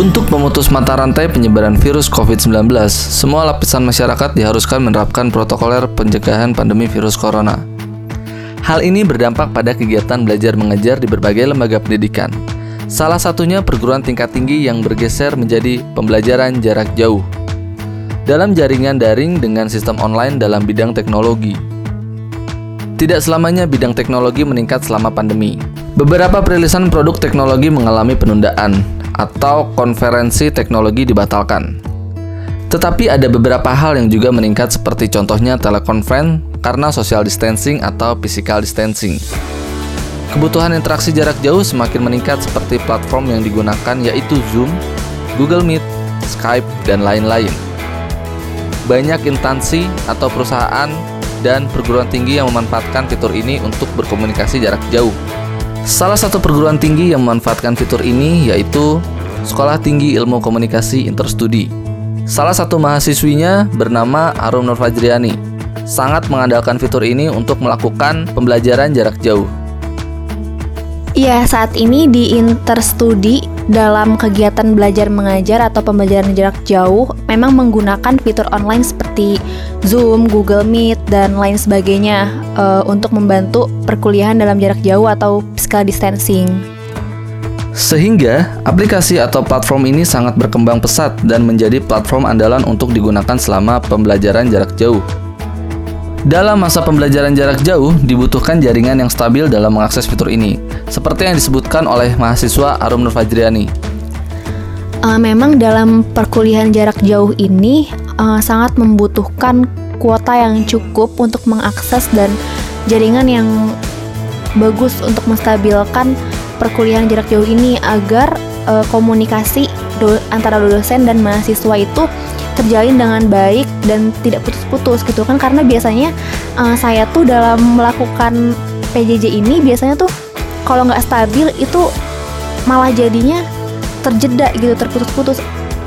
Untuk memutus mata rantai penyebaran virus COVID-19, semua lapisan masyarakat diharuskan menerapkan protokoler pencegahan pandemi virus corona. Hal ini berdampak pada kegiatan belajar mengajar di berbagai lembaga pendidikan. Salah satunya perguruan tingkat tinggi yang bergeser menjadi pembelajaran jarak jauh dalam jaringan daring dengan sistem online dalam bidang teknologi. Tidak selamanya bidang teknologi meningkat selama pandemi. Beberapa perilisan produk teknologi mengalami penundaan, atau konferensi teknologi dibatalkan. Tetapi ada beberapa hal yang juga meningkat seperti contohnya telekonferensi karena social distancing atau physical distancing. Kebutuhan interaksi jarak jauh semakin meningkat seperti platform yang digunakan yaitu Zoom, Google Meet, Skype, dan lain-lain. Banyak instansi atau perusahaan dan perguruan tinggi yang memanfaatkan fitur ini untuk berkomunikasi jarak jauh. Salah satu perguruan tinggi yang memanfaatkan fitur ini yaitu Sekolah Tinggi Ilmu Komunikasi Interstudi. Salah satu mahasiswinya bernama Arum Nur Fajriani. Sangat mengandalkan fitur ini untuk melakukan pembelajaran jarak jauh. Ya, saat ini di Interstudi dalam kegiatan belajar mengajar atau pembelajaran jarak jauh memang menggunakan fitur online seperti Zoom, Google Meet, dan lain sebagainya uh, untuk membantu perkuliahan dalam jarak jauh atau physical distancing. Sehingga aplikasi atau platform ini sangat berkembang pesat dan menjadi platform andalan untuk digunakan selama pembelajaran jarak jauh. Dalam masa pembelajaran jarak jauh, dibutuhkan jaringan yang stabil dalam mengakses fitur ini, seperti yang disebutkan oleh mahasiswa Arum Nur Fajriani. Uh, memang dalam perkuliahan jarak jauh ini uh, sangat membutuhkan kuota yang cukup untuk mengakses dan jaringan yang bagus untuk menstabilkan perkuliahan jarak jauh ini agar uh, komunikasi do antara dosen dan mahasiswa itu terjalin dengan baik dan tidak putus-putus gitu kan. Karena biasanya uh, saya tuh dalam melakukan PJJ ini biasanya tuh kalau nggak stabil itu malah jadinya terjeda gitu terputus-putus.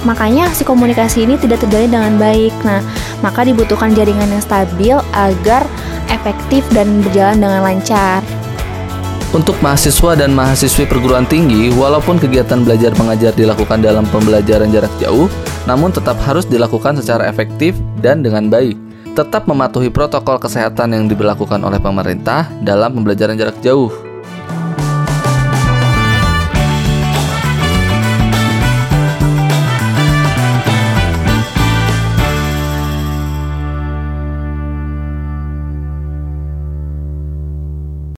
Makanya si komunikasi ini tidak terjalin dengan baik. Nah maka dibutuhkan jaringan yang stabil agar efektif dan berjalan dengan lancar. Untuk mahasiswa dan mahasiswi perguruan tinggi, walaupun kegiatan belajar mengajar dilakukan dalam pembelajaran jarak jauh, namun tetap harus dilakukan secara efektif dan dengan baik. Tetap mematuhi protokol kesehatan yang diberlakukan oleh pemerintah dalam pembelajaran jarak jauh.